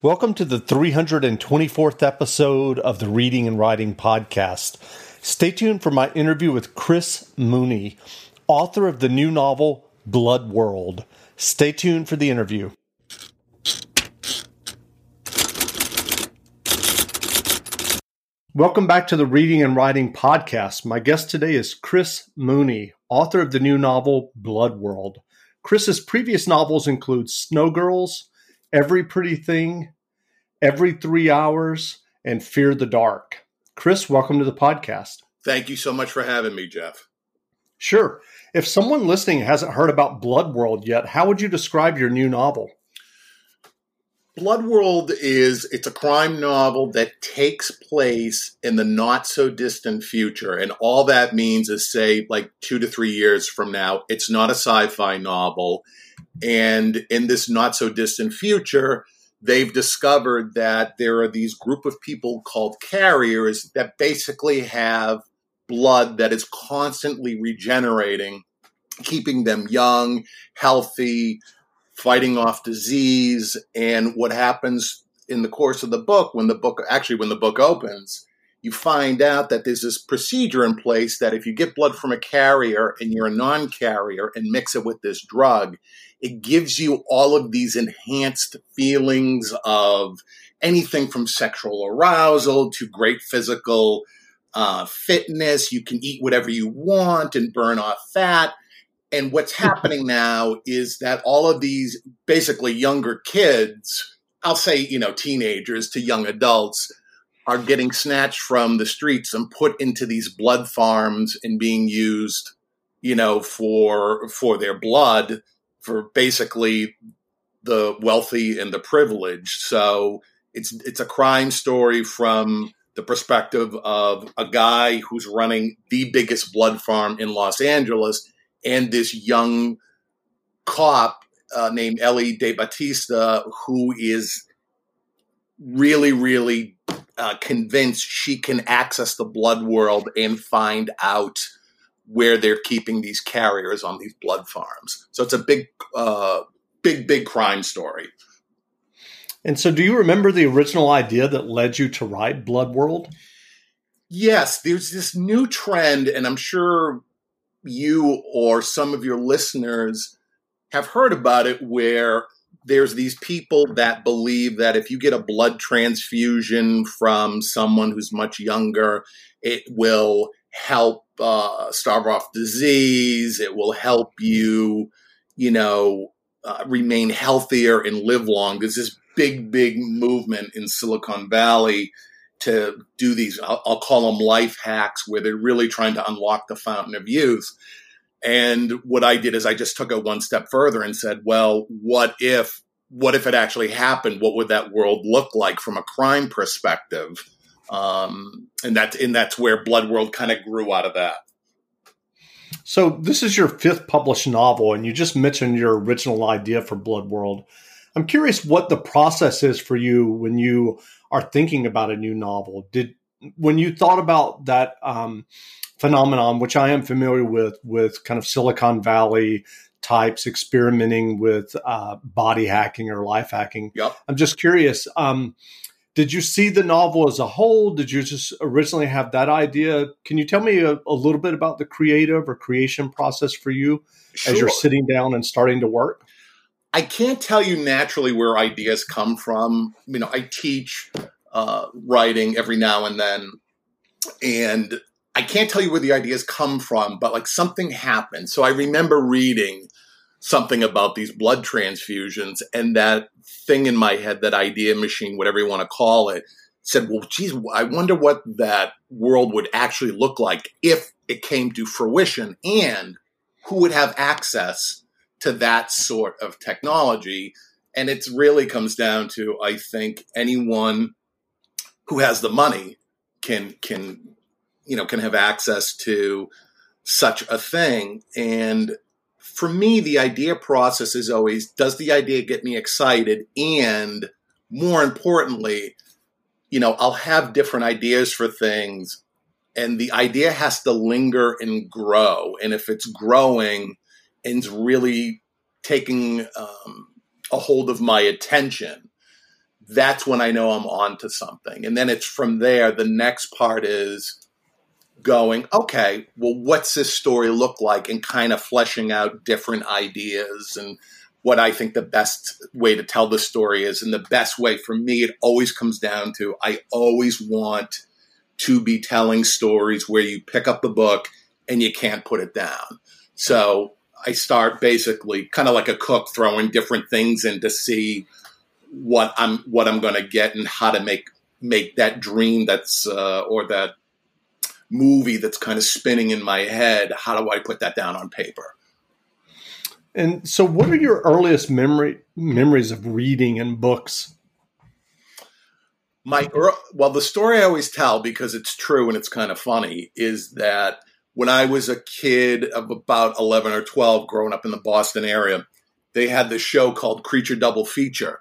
Welcome to the 324th episode of the Reading and Writing Podcast. Stay tuned for my interview with Chris Mooney, author of the new novel Blood World. Stay tuned for the interview. Welcome back to the Reading and Writing Podcast. My guest today is Chris Mooney, author of the new novel Blood World. Chris's previous novels include Snow Girls, Every Pretty Thing, Every Three Hours, and Fear the Dark. Chris, welcome to the podcast. Thank you so much for having me, Jeff. Sure. If someone listening hasn't heard about Blood World yet, how would you describe your new novel? Blood World is it's a crime novel that takes place in the not so distant future and all that means is say like 2 to 3 years from now. It's not a sci-fi novel and in this not so distant future, they've discovered that there are these group of people called carriers that basically have blood that is constantly regenerating, keeping them young, healthy, fighting off disease. And what happens in the course of the book, when the book actually when the book opens, you find out that there's this procedure in place that if you get blood from a carrier and you're a non-carrier and mix it with this drug, it gives you all of these enhanced feelings of anything from sexual arousal to great physical uh, fitness. You can eat whatever you want and burn off fat. And what's happening now is that all of these basically younger kids, I'll say, you know, teenagers to young adults, are getting snatched from the streets and put into these blood farms and being used, you know, for for their blood for basically the wealthy and the privileged. So it's it's a crime story from the perspective of a guy who's running the biggest blood farm in Los Angeles and this young cop uh, named Ellie De Batista who is really, really uh, convinced she can access the blood world and find out where they're keeping these carriers on these blood farms. So it's a big, uh, big, big crime story. And so, do you remember the original idea that led you to write Blood World? Yes, there's this new trend, and I'm sure you or some of your listeners have heard about it where there's these people that believe that if you get a blood transfusion from someone who's much younger, it will help uh, starve off disease. It will help you, you know, uh, remain healthier and live long. There's this big, big movement in Silicon Valley to do these, I'll, I'll call them life hacks, where they're really trying to unlock the fountain of youth. And what I did is I just took it one step further and said, well, what if, what if it actually happened? What would that world look like from a crime perspective? Um, and that's and that's where Blood World kind of grew out of that. So this is your fifth published novel, and you just mentioned your original idea for Blood World. I'm curious what the process is for you when you are thinking about a new novel. Did when you thought about that um, phenomenon, which I am familiar with, with kind of Silicon Valley types experimenting with uh, body hacking or life hacking. Yep. I'm just curious. Um, did you see the novel as a whole? Did you just originally have that idea? Can you tell me a, a little bit about the creative or creation process for you sure. as you're sitting down and starting to work? I can't tell you naturally where ideas come from. You know, I teach uh, writing every now and then, and I can't tell you where the ideas come from, but like something happened. So I remember reading something about these blood transfusions and that thing in my head, that idea machine, whatever you want to call it, said, well, geez, I wonder what that world would actually look like if it came to fruition and who would have access to that sort of technology. And it really comes down to, I think, anyone who has the money can, can, you know, can have access to such a thing. And for me, the idea process is always does the idea get me excited? And more importantly, you know, I'll have different ideas for things, and the idea has to linger and grow. And if it's growing and it's really taking um, a hold of my attention, that's when I know I'm on to something. And then it's from there, the next part is going, okay, well, what's this story look like? And kind of fleshing out different ideas and what I think the best way to tell the story is. And the best way for me, it always comes down to I always want to be telling stories where you pick up the book and you can't put it down. So I start basically kind of like a cook throwing different things in to see what I'm what I'm going to get and how to make make that dream that's uh, or that movie that's kind of spinning in my head. How do I put that down on paper? And so, what are your earliest memory memories of reading and books? My well, the story I always tell because it's true and it's kind of funny is that when I was a kid of about eleven or twelve, growing up in the Boston area, they had this show called Creature Double Feature,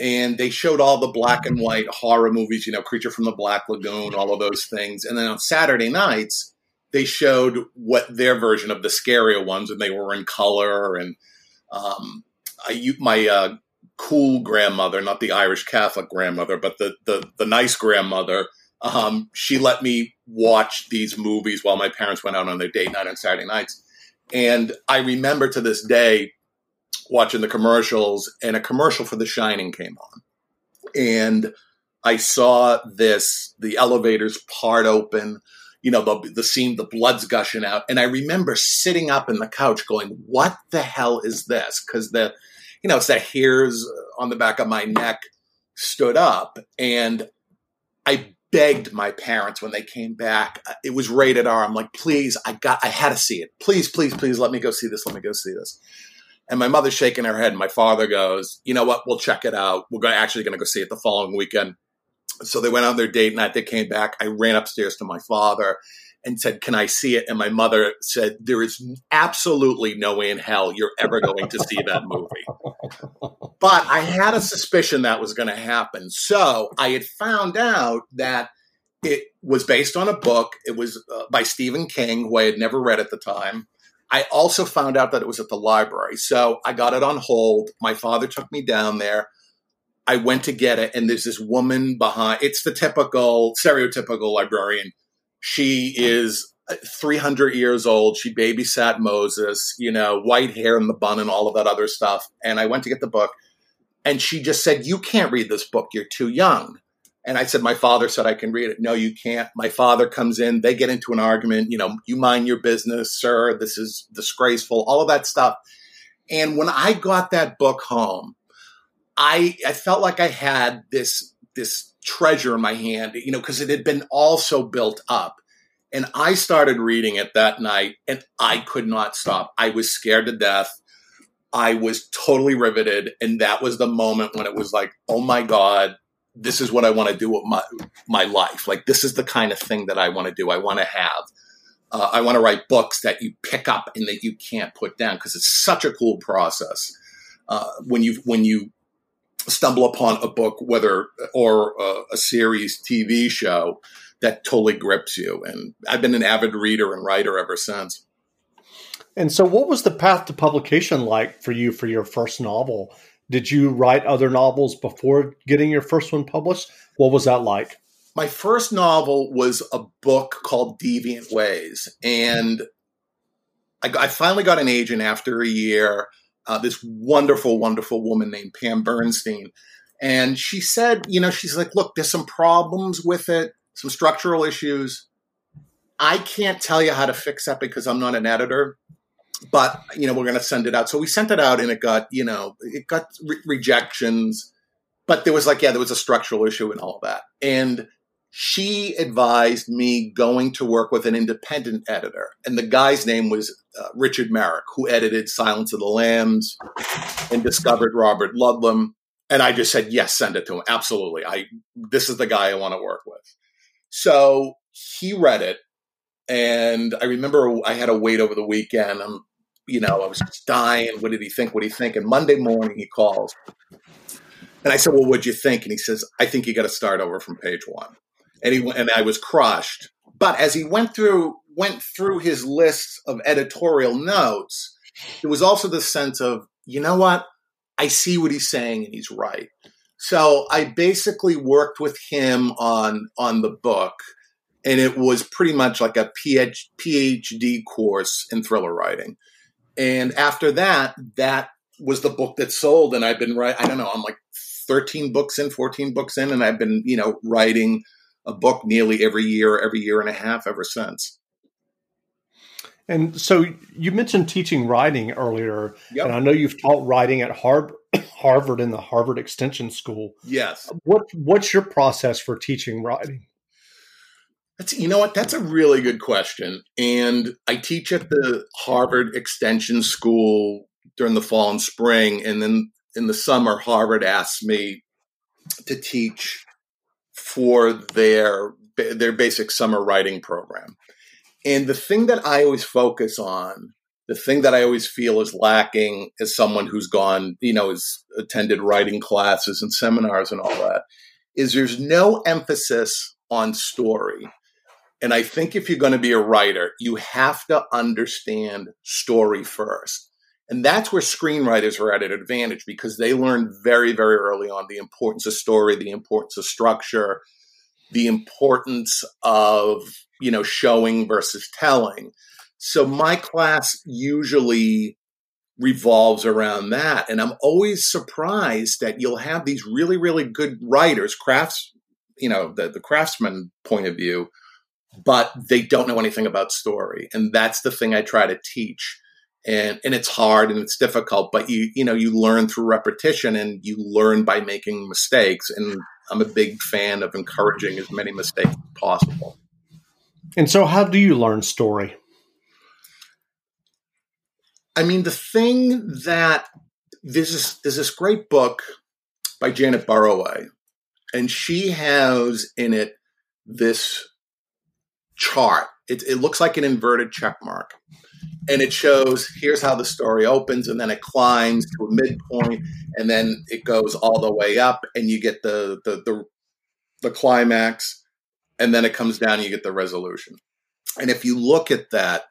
and they showed all the black and white horror movies, you know, Creature from the Black Lagoon, all of those things. And then on Saturday nights, they showed what their version of the scarier ones, and they were in color. And um, I, my uh, cool grandmother, not the Irish Catholic grandmother, but the the, the nice grandmother, um, she let me watch these movies while my parents went out on their date night on Saturday nights. And I remember to this day watching the commercials, and a commercial for The Shining came on. And I saw this, the elevators part open, you know, the, the scene, the blood's gushing out. And I remember sitting up in the couch going, what the hell is this? Because the, you know, it's that hairs on the back of my neck stood up. And I begged my parents when they came back. Uh, it was rated R. I'm like, please, I got, I had to see it. Please, please, please let me go see this. Let me go see this. And my mother's shaking her head. And my father goes, you know what? We'll check it out. We're actually going to go see it the following weekend. So they went on their date night. They came back. I ran upstairs to my father and said, Can I see it? And my mother said, There is absolutely no way in hell you're ever going to see that movie. But I had a suspicion that was going to happen. So I had found out that it was based on a book. It was uh, by Stephen King, who I had never read at the time. I also found out that it was at the library. So I got it on hold. My father took me down there. I went to get it, and there's this woman behind. It's the typical, stereotypical librarian. She is uh, 300 years old. She babysat Moses, you know, white hair in the bun and all of that other stuff. And I went to get the book, and she just said, You can't read this book. You're too young. And I said, My father said I can read it. No, you can't. My father comes in, they get into an argument, you know, you mind your business, sir. This is disgraceful, all of that stuff. And when I got that book home, I I felt like I had this this treasure in my hand, you know, because it had been all so built up. And I started reading it that night and I could not stop. I was scared to death. I was totally riveted. And that was the moment when it was like, oh my God, this is what I want to do with my my life. Like this is the kind of thing that I want to do. I want to have. Uh, I want to write books that you pick up and that you can't put down because it's such a cool process. Uh, when you when you stumble upon a book, whether or uh, a series, TV show that totally grips you, and I've been an avid reader and writer ever since. And so, what was the path to publication like for you for your first novel? Did you write other novels before getting your first one published? What was that like? My first novel was a book called Deviant Ways. And I, I finally got an agent after a year, uh, this wonderful, wonderful woman named Pam Bernstein. And she said, you know, she's like, look, there's some problems with it, some structural issues. I can't tell you how to fix that because I'm not an editor but you know we're going to send it out. So we sent it out and it got you know it got re- rejections but there was like yeah there was a structural issue and all that. And she advised me going to work with an independent editor and the guy's name was uh, Richard Marek who edited silence of the lambs and discovered robert ludlum. And i just said yes send it to him. Absolutely. I this is the guy i want to work with. So he read it and I remember I had to wait over the weekend. I'm you know, I was just dying. What did he think? What did he think? And Monday morning he calls. And I said, Well, what'd you think? And he says, I think you got to start over from page one. And he and I was crushed. But as he went through went through his list of editorial notes, there was also the sense of, you know what? I see what he's saying and he's right. So I basically worked with him on on the book, and it was pretty much like a PhD course in thriller writing. And after that, that was the book that sold, and I've been writing. I don't know. I'm like 13 books in, 14 books in, and I've been you know writing a book nearly every year, every year and a half ever since. And so you mentioned teaching writing earlier, yep. and I know you've taught writing at Harvard, Harvard in the Harvard Extension School. Yes. What What's your process for teaching writing? That's you know what that's a really good question, and I teach at the Harvard Extension School during the fall and spring, and then in the summer, Harvard asked me to teach for their their basic summer writing program. And the thing that I always focus on, the thing that I always feel is lacking as someone who's gone, you know, has attended writing classes and seminars and all that, is there's no emphasis on story. And I think if you're going to be a writer, you have to understand story first. And that's where screenwriters are at an advantage because they learn very, very early on the importance of story, the importance of structure, the importance of you know showing versus telling so my class usually revolves around that and i'm always surprised that you'll have these really really good writers crafts you know the, the craftsman point of view but they don't know anything about story. And that's the thing i try to teach. And and it's hard and it's difficult but you you know you learn through repetition and you learn by making mistakes. And i'm a big fan of encouraging as many mistakes as possible. And so how do you learn story? I mean the thing that there's this, there's this great book by janet burroway and she has in it this chart. It, it looks like an inverted check mark. And it shows here's how the story opens and then it climbs to a midpoint and then it goes all the way up and you get the the the, the climax and then it comes down and you get the resolution. And if you look at that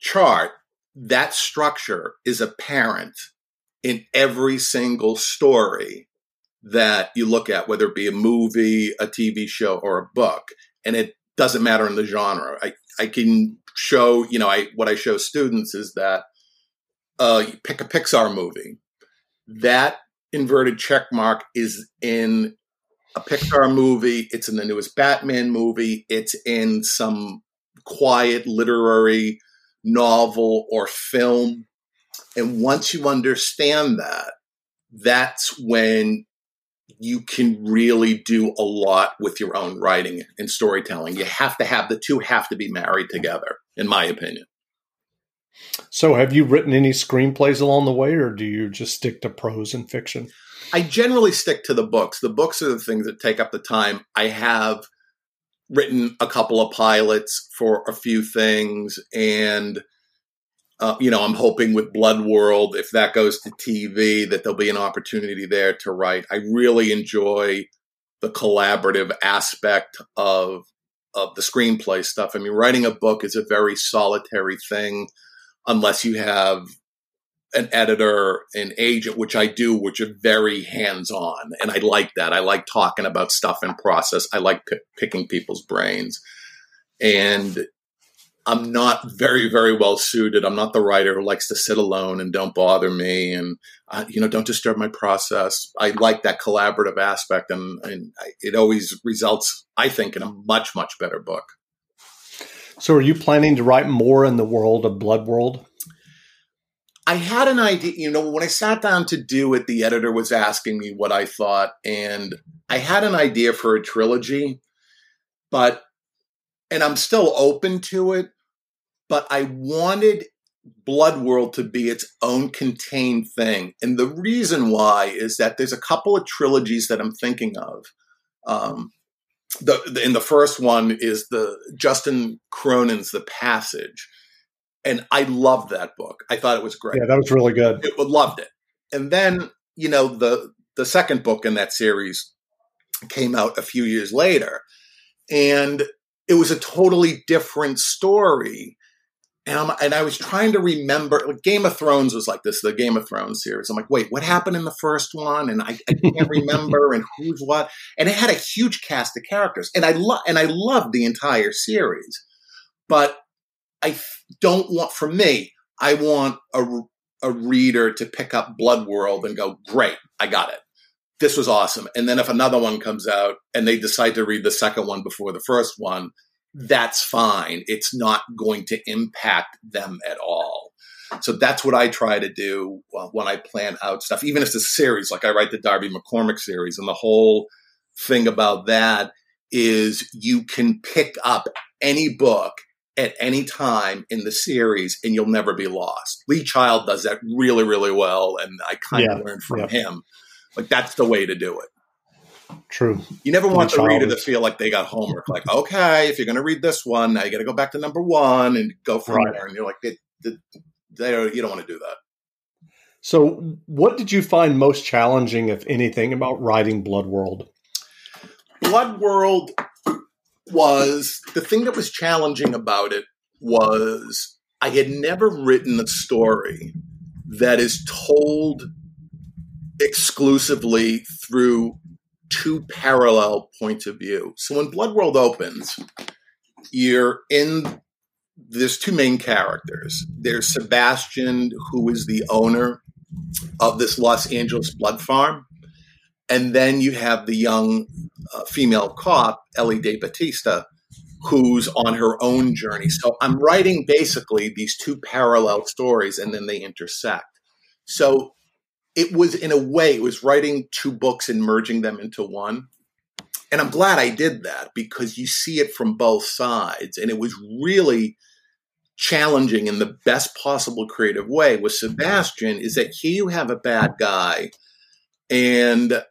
chart that structure is apparent in every single story that you look at whether it be a movie a tv show or a book. And it doesn't matter in the genre i i can show, you know, I what I show students is that uh, you pick a Pixar movie. That inverted check mark is in a Pixar movie. It's in the newest Batman movie. It's in some quiet literary novel or film. And once you understand that, that's when you can really do a lot with your own writing and storytelling. You have to have the two have to be married together, in my opinion. So, have you written any screenplays along the way, or do you just stick to prose and fiction? I generally stick to the books. The books are the things that take up the time. I have written a couple of pilots for a few things, and uh, you know, I'm hoping with Blood World, if that goes to TV, that there'll be an opportunity there to write. I really enjoy the collaborative aspect of of the screenplay stuff. I mean, writing a book is a very solitary thing, unless you have an editor, an agent, which I do, which are very hands on, and I like that. I like talking about stuff in process. I like p- picking people's brains, and I'm not very, very well suited. I'm not the writer who likes to sit alone and don't bother me and, uh, you know, don't disturb my process. I like that collaborative aspect and, and it always results, I think, in a much, much better book. So are you planning to write more in the world of Blood World? I had an idea, you know, when I sat down to do it, the editor was asking me what I thought, and I had an idea for a trilogy, but and I'm still open to it, but I wanted Blood World to be its own contained thing. And the reason why is that there's a couple of trilogies that I'm thinking of. Um, the, the, in the first one is the Justin Cronin's The Passage. And I loved that book. I thought it was great. Yeah, that was really good. It, loved it. And then, you know, the the second book in that series came out a few years later. And it was a totally different story. And, I'm, and I was trying to remember. Like Game of Thrones was like this, the Game of Thrones series. I'm like, wait, what happened in the first one? And I, I can't remember, and who's what. And it had a huge cast of characters, and I love and I loved the entire series. But I don't want, for me, I want a, a reader to pick up Blood World and go, great, I got it. This was awesome. And then if another one comes out and they decide to read the second one before the first one, that's fine. It's not going to impact them at all. So that's what I try to do uh, when I plan out stuff, even if it's a series, like I write the Darby McCormick series. And the whole thing about that is you can pick up any book at any time in the series and you'll never be lost. Lee Child does that really, really well. And I kind yeah, of learned from yeah. him. Like that's the way to do it. True. You never want the reader to feel like they got homework. Like, okay, if you're going to read this one, now you got to go back to number one and go from right. there. And you're like, they, they, you don't want to do that. So, what did you find most challenging, if anything, about writing Blood World? Blood World was the thing that was challenging about it was I had never written a story that is told exclusively through two parallel points of view. So when Blood World opens, you're in there's two main characters. There's Sebastian, who is the owner of this Los Angeles blood farm, and then you have the young uh, female cop, Ellie De Batista, who's on her own journey. So I'm writing basically these two parallel stories, and then they intersect. So it was in a way it was writing two books and merging them into one. And i'm glad i did that because you see it from both sides. And it was really challenging in the best possible creative way with sebastian is that here you have a bad guy and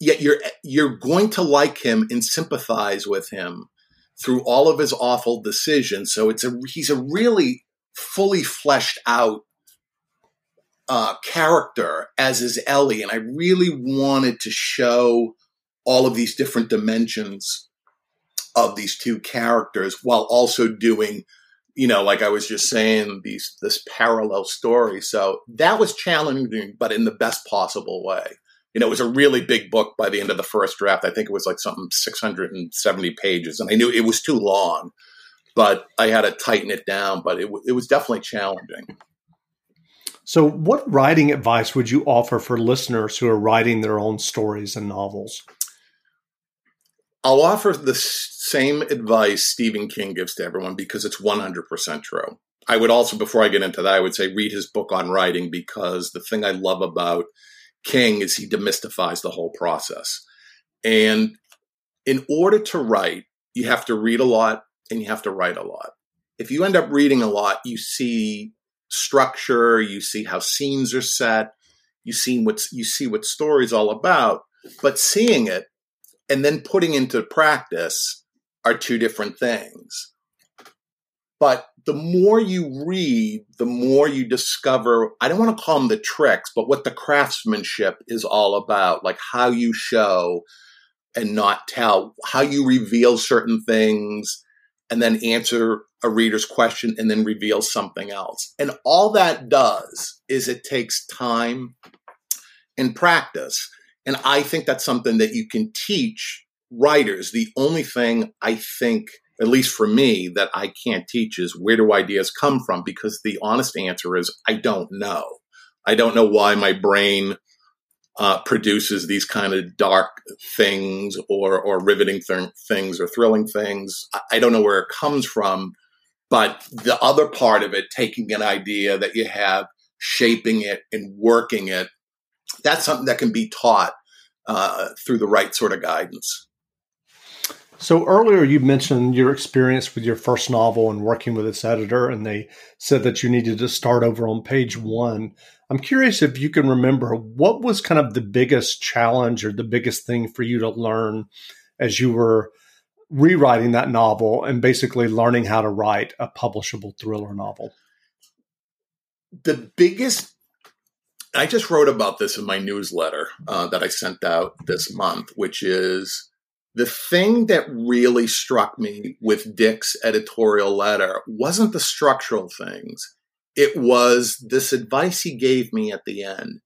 yet you're you're going to like him and sympathize with him through all of his awful decisions. So it's a he's a really fully fleshed out uh, character as is Ellie, and I really wanted to show all of these different dimensions of these two characters while also doing you know like i was just saying these this parallel story. So that was challenging but in the best possible way. You know it was a really big book by the end of the first draft. I think it was like something 670 pages and i knew it was too long but i had to tighten it down but it, it was definitely challenging so, what writing advice would you offer for listeners who are writing their own stories and novels? I'll offer the same advice Stephen King gives to everyone because it's 100% true. I would also, before I get into that, I would say read his book on writing because the thing I love about King is he demystifies the whole process. And in order to write, you have to read a lot and you have to write a lot. If you end up reading a lot, you see structure, you see how scenes are set, you see what's you see what story's all about, but seeing it and then putting into practice are two different things. But the more you read, the more you discover, I don't want to call them the tricks, but what the craftsmanship is all about, like how you show and not tell, how you reveal certain things and then answer a reader's question and then reveal something else. And all that does is it takes time and practice. And I think that's something that you can teach writers. The only thing I think, at least for me, that I can't teach is where do ideas come from? Because the honest answer is I don't know. I don't know why my brain uh, produces these kind of dark things or or riveting th- things or thrilling things. I, I don't know where it comes from, but the other part of it, taking an idea that you have, shaping it and working it, that's something that can be taught uh, through the right sort of guidance. So earlier you mentioned your experience with your first novel and working with its editor, and they said that you needed to start over on page one. I'm curious if you can remember what was kind of the biggest challenge or the biggest thing for you to learn as you were rewriting that novel and basically learning how to write a publishable thriller novel. The biggest I just wrote about this in my newsletter uh, that I sent out this month, which is The thing that really struck me with Dick's editorial letter wasn't the structural things. It was this advice he gave me at the end,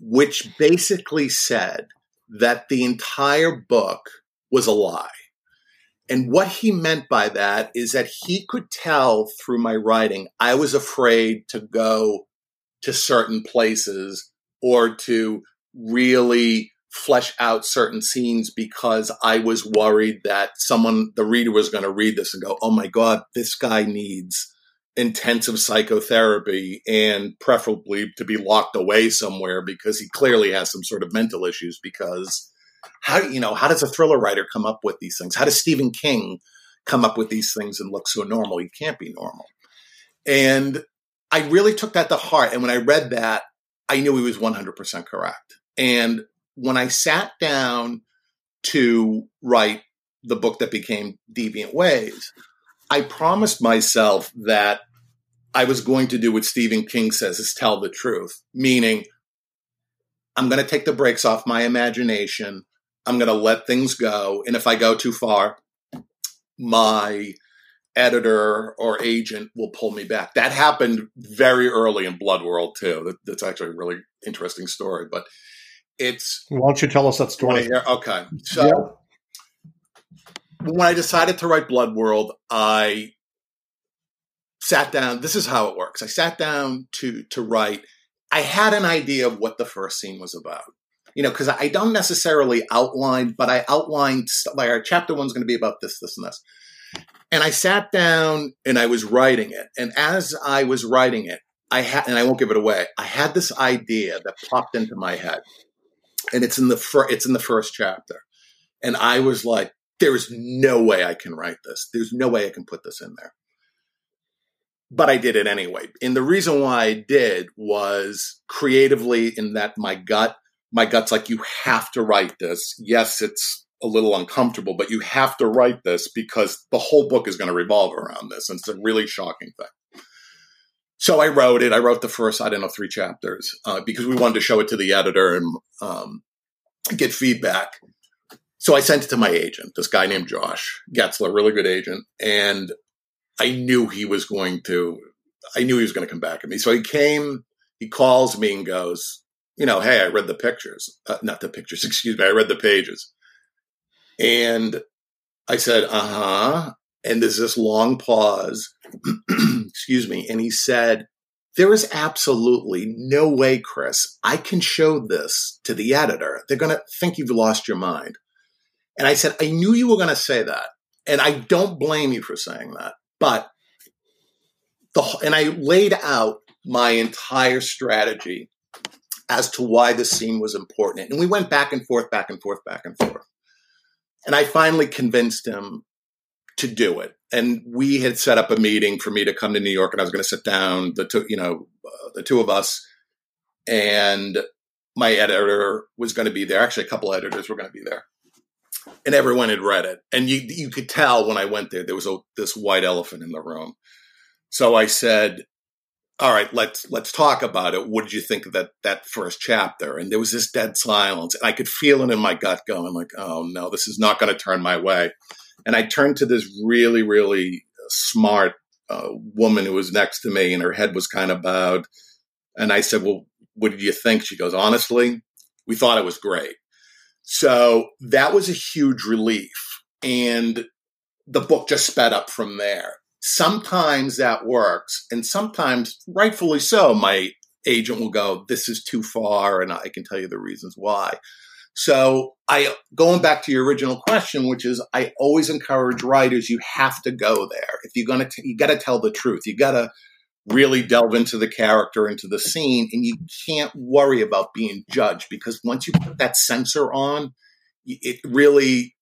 which basically said that the entire book was a lie. And what he meant by that is that he could tell through my writing, I was afraid to go to certain places or to really flesh out certain scenes because I was worried that someone, the reader, was going to read this and go, oh my God, this guy needs intensive psychotherapy and preferably to be locked away somewhere because he clearly has some sort of mental issues because how you know how does a thriller writer come up with these things? How does stephen king come up with these things and look so normal? He can't be normal. And i really took that to heart and when i read that i knew he was 100% correct. And when I sat down to write the book that became Deviant Ways, I promised myself that I was going to do what Stephen King says is tell the truth, meaning I'm going to take the brakes off my imagination. I'm going to let things go. And if I go too far, my editor or agent will pull me back. That happened very early in Blood World, too. that's actually a really interesting story. But it's why don't you tell us that story? Okay, so yeah. when I decided to write Blood World, I sat down. This is how it works. I sat down to to write. I had an idea of what the first scene was about. You know, because I don't necessarily outline, but I outlined like our chapter one's going to be about this, this, and this. And I sat down and I was writing it. And as I was writing it, I had, and I won't give it away. I had this idea that popped into my head and it's in the fir- it's in the first chapter. And I was like, there is no way I can write this. There's no way I can put this in there. But I did it anyway. And the reason why I did was creatively in that my gut, my gut's like, you have to write this. Yes, it's a little uncomfortable, but you have to write this because the whole book is going to revolve around this. And it's a really shocking thing. So I wrote it. I wrote the first, I don't know, three chapters uh, because we wanted to show it to the editor and um, get feedback. So I sent it to my agent, this guy named Josh Getzler, really good agent, and I knew he was going to. I knew he was going to come back at me. So he came. He calls me and goes, you know, hey, I read the pictures, uh, not the pictures, excuse me, I read the pages, and I said, uh huh. And there's this long pause, excuse me. And he said, There is absolutely no way, Chris, I can show this to the editor. They're going to think you've lost your mind. And I said, I knew you were going to say that. And I don't blame you for saying that. But the, and I laid out my entire strategy as to why this scene was important. And we went back and forth, back and forth, back and forth. And I finally convinced him to do it. And we had set up a meeting for me to come to New York, and I was going to sit down the two, you know, uh, the two of us, and my editor was going to be there. Actually, a couple editors were going to be there, and everyone had read it. And you you could tell when I went there there was a, this white elephant in the room. So I said, "All right, let's let's talk about it. What did you think of that that first chapter?" And there was this dead silence, and I could feel it in my gut going, like, "Oh no, this is not going to turn my way." And I turned to this really, really smart uh, woman who was next to me, and her head was kind of bowed. And I said, Well, what did you think? She goes, Honestly, we thought it was great. So that was a huge relief. And the book just sped up from there. Sometimes that works, and sometimes, rightfully so, my agent will go, This is too far, and I can tell you the reasons why. So I going back to your original question, which is I always encourage writers, you have to go there. If you're gonna t- you gotta tell the truth. You gotta really delve into the character, into the scene, and you can't worry about being judged because once you put that censor on, it really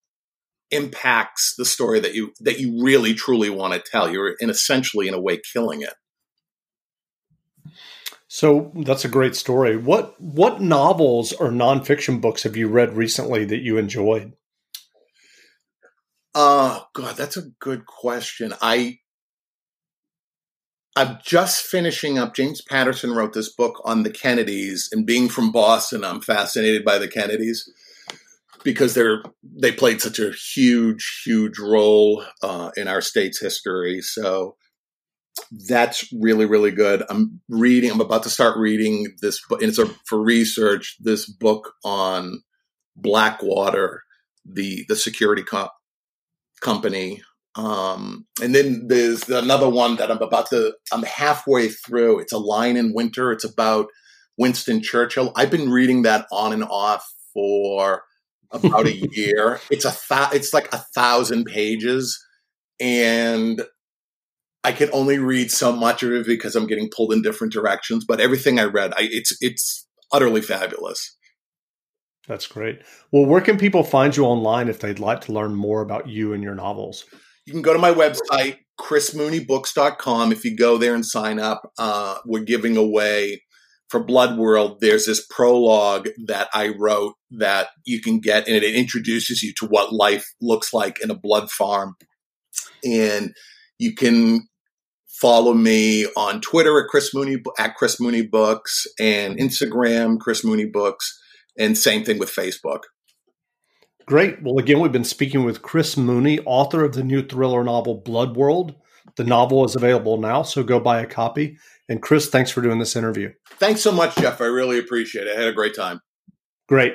impacts the story that you that you really truly want to tell. You're in essentially in a way killing it. So that's a great story. What what novels or nonfiction books have you read recently that you enjoyed? Oh God, that's a good question. I I'm just finishing up. James Patterson wrote this book on the Kennedys, and being from Boston, I'm fascinated by the Kennedys. because they're they played such a huge, huge role uh, in our state's history. So that's really, really good. I'm reading. I'm about to start reading this, book, and it's a, for research. This book on Blackwater, the the security co- company. Um, and then there's another one that I'm about to. I'm halfway through. It's a line in Winter. It's about Winston Churchill. I've been reading that on and off for about a year. It's a th- it's like a thousand pages, and I can only read so much of it because I'm getting pulled in different directions. But everything I read, I, it's it's utterly fabulous. That's great. Well, where can people find you online if they'd like to learn more about you and your novels? You can go to my website, chrismooneybooks.com. If you go there and sign up, uh, we're giving away for Blood World, there's this prologue that I wrote that you can get, and it introduces you to what life looks like in a blood farm. And you can follow me on Twitter at Chris Mooney at Chris Mooney Books and Instagram Chris Mooney Books, and same thing with Facebook. Great. Well, again, we've been speaking with Chris Mooney, author of the new thriller novel Blood World. The novel is available now, so go buy a copy. And Chris, thanks for doing this interview. Thanks so much, Jeff. I really appreciate it. I had a great time. Great.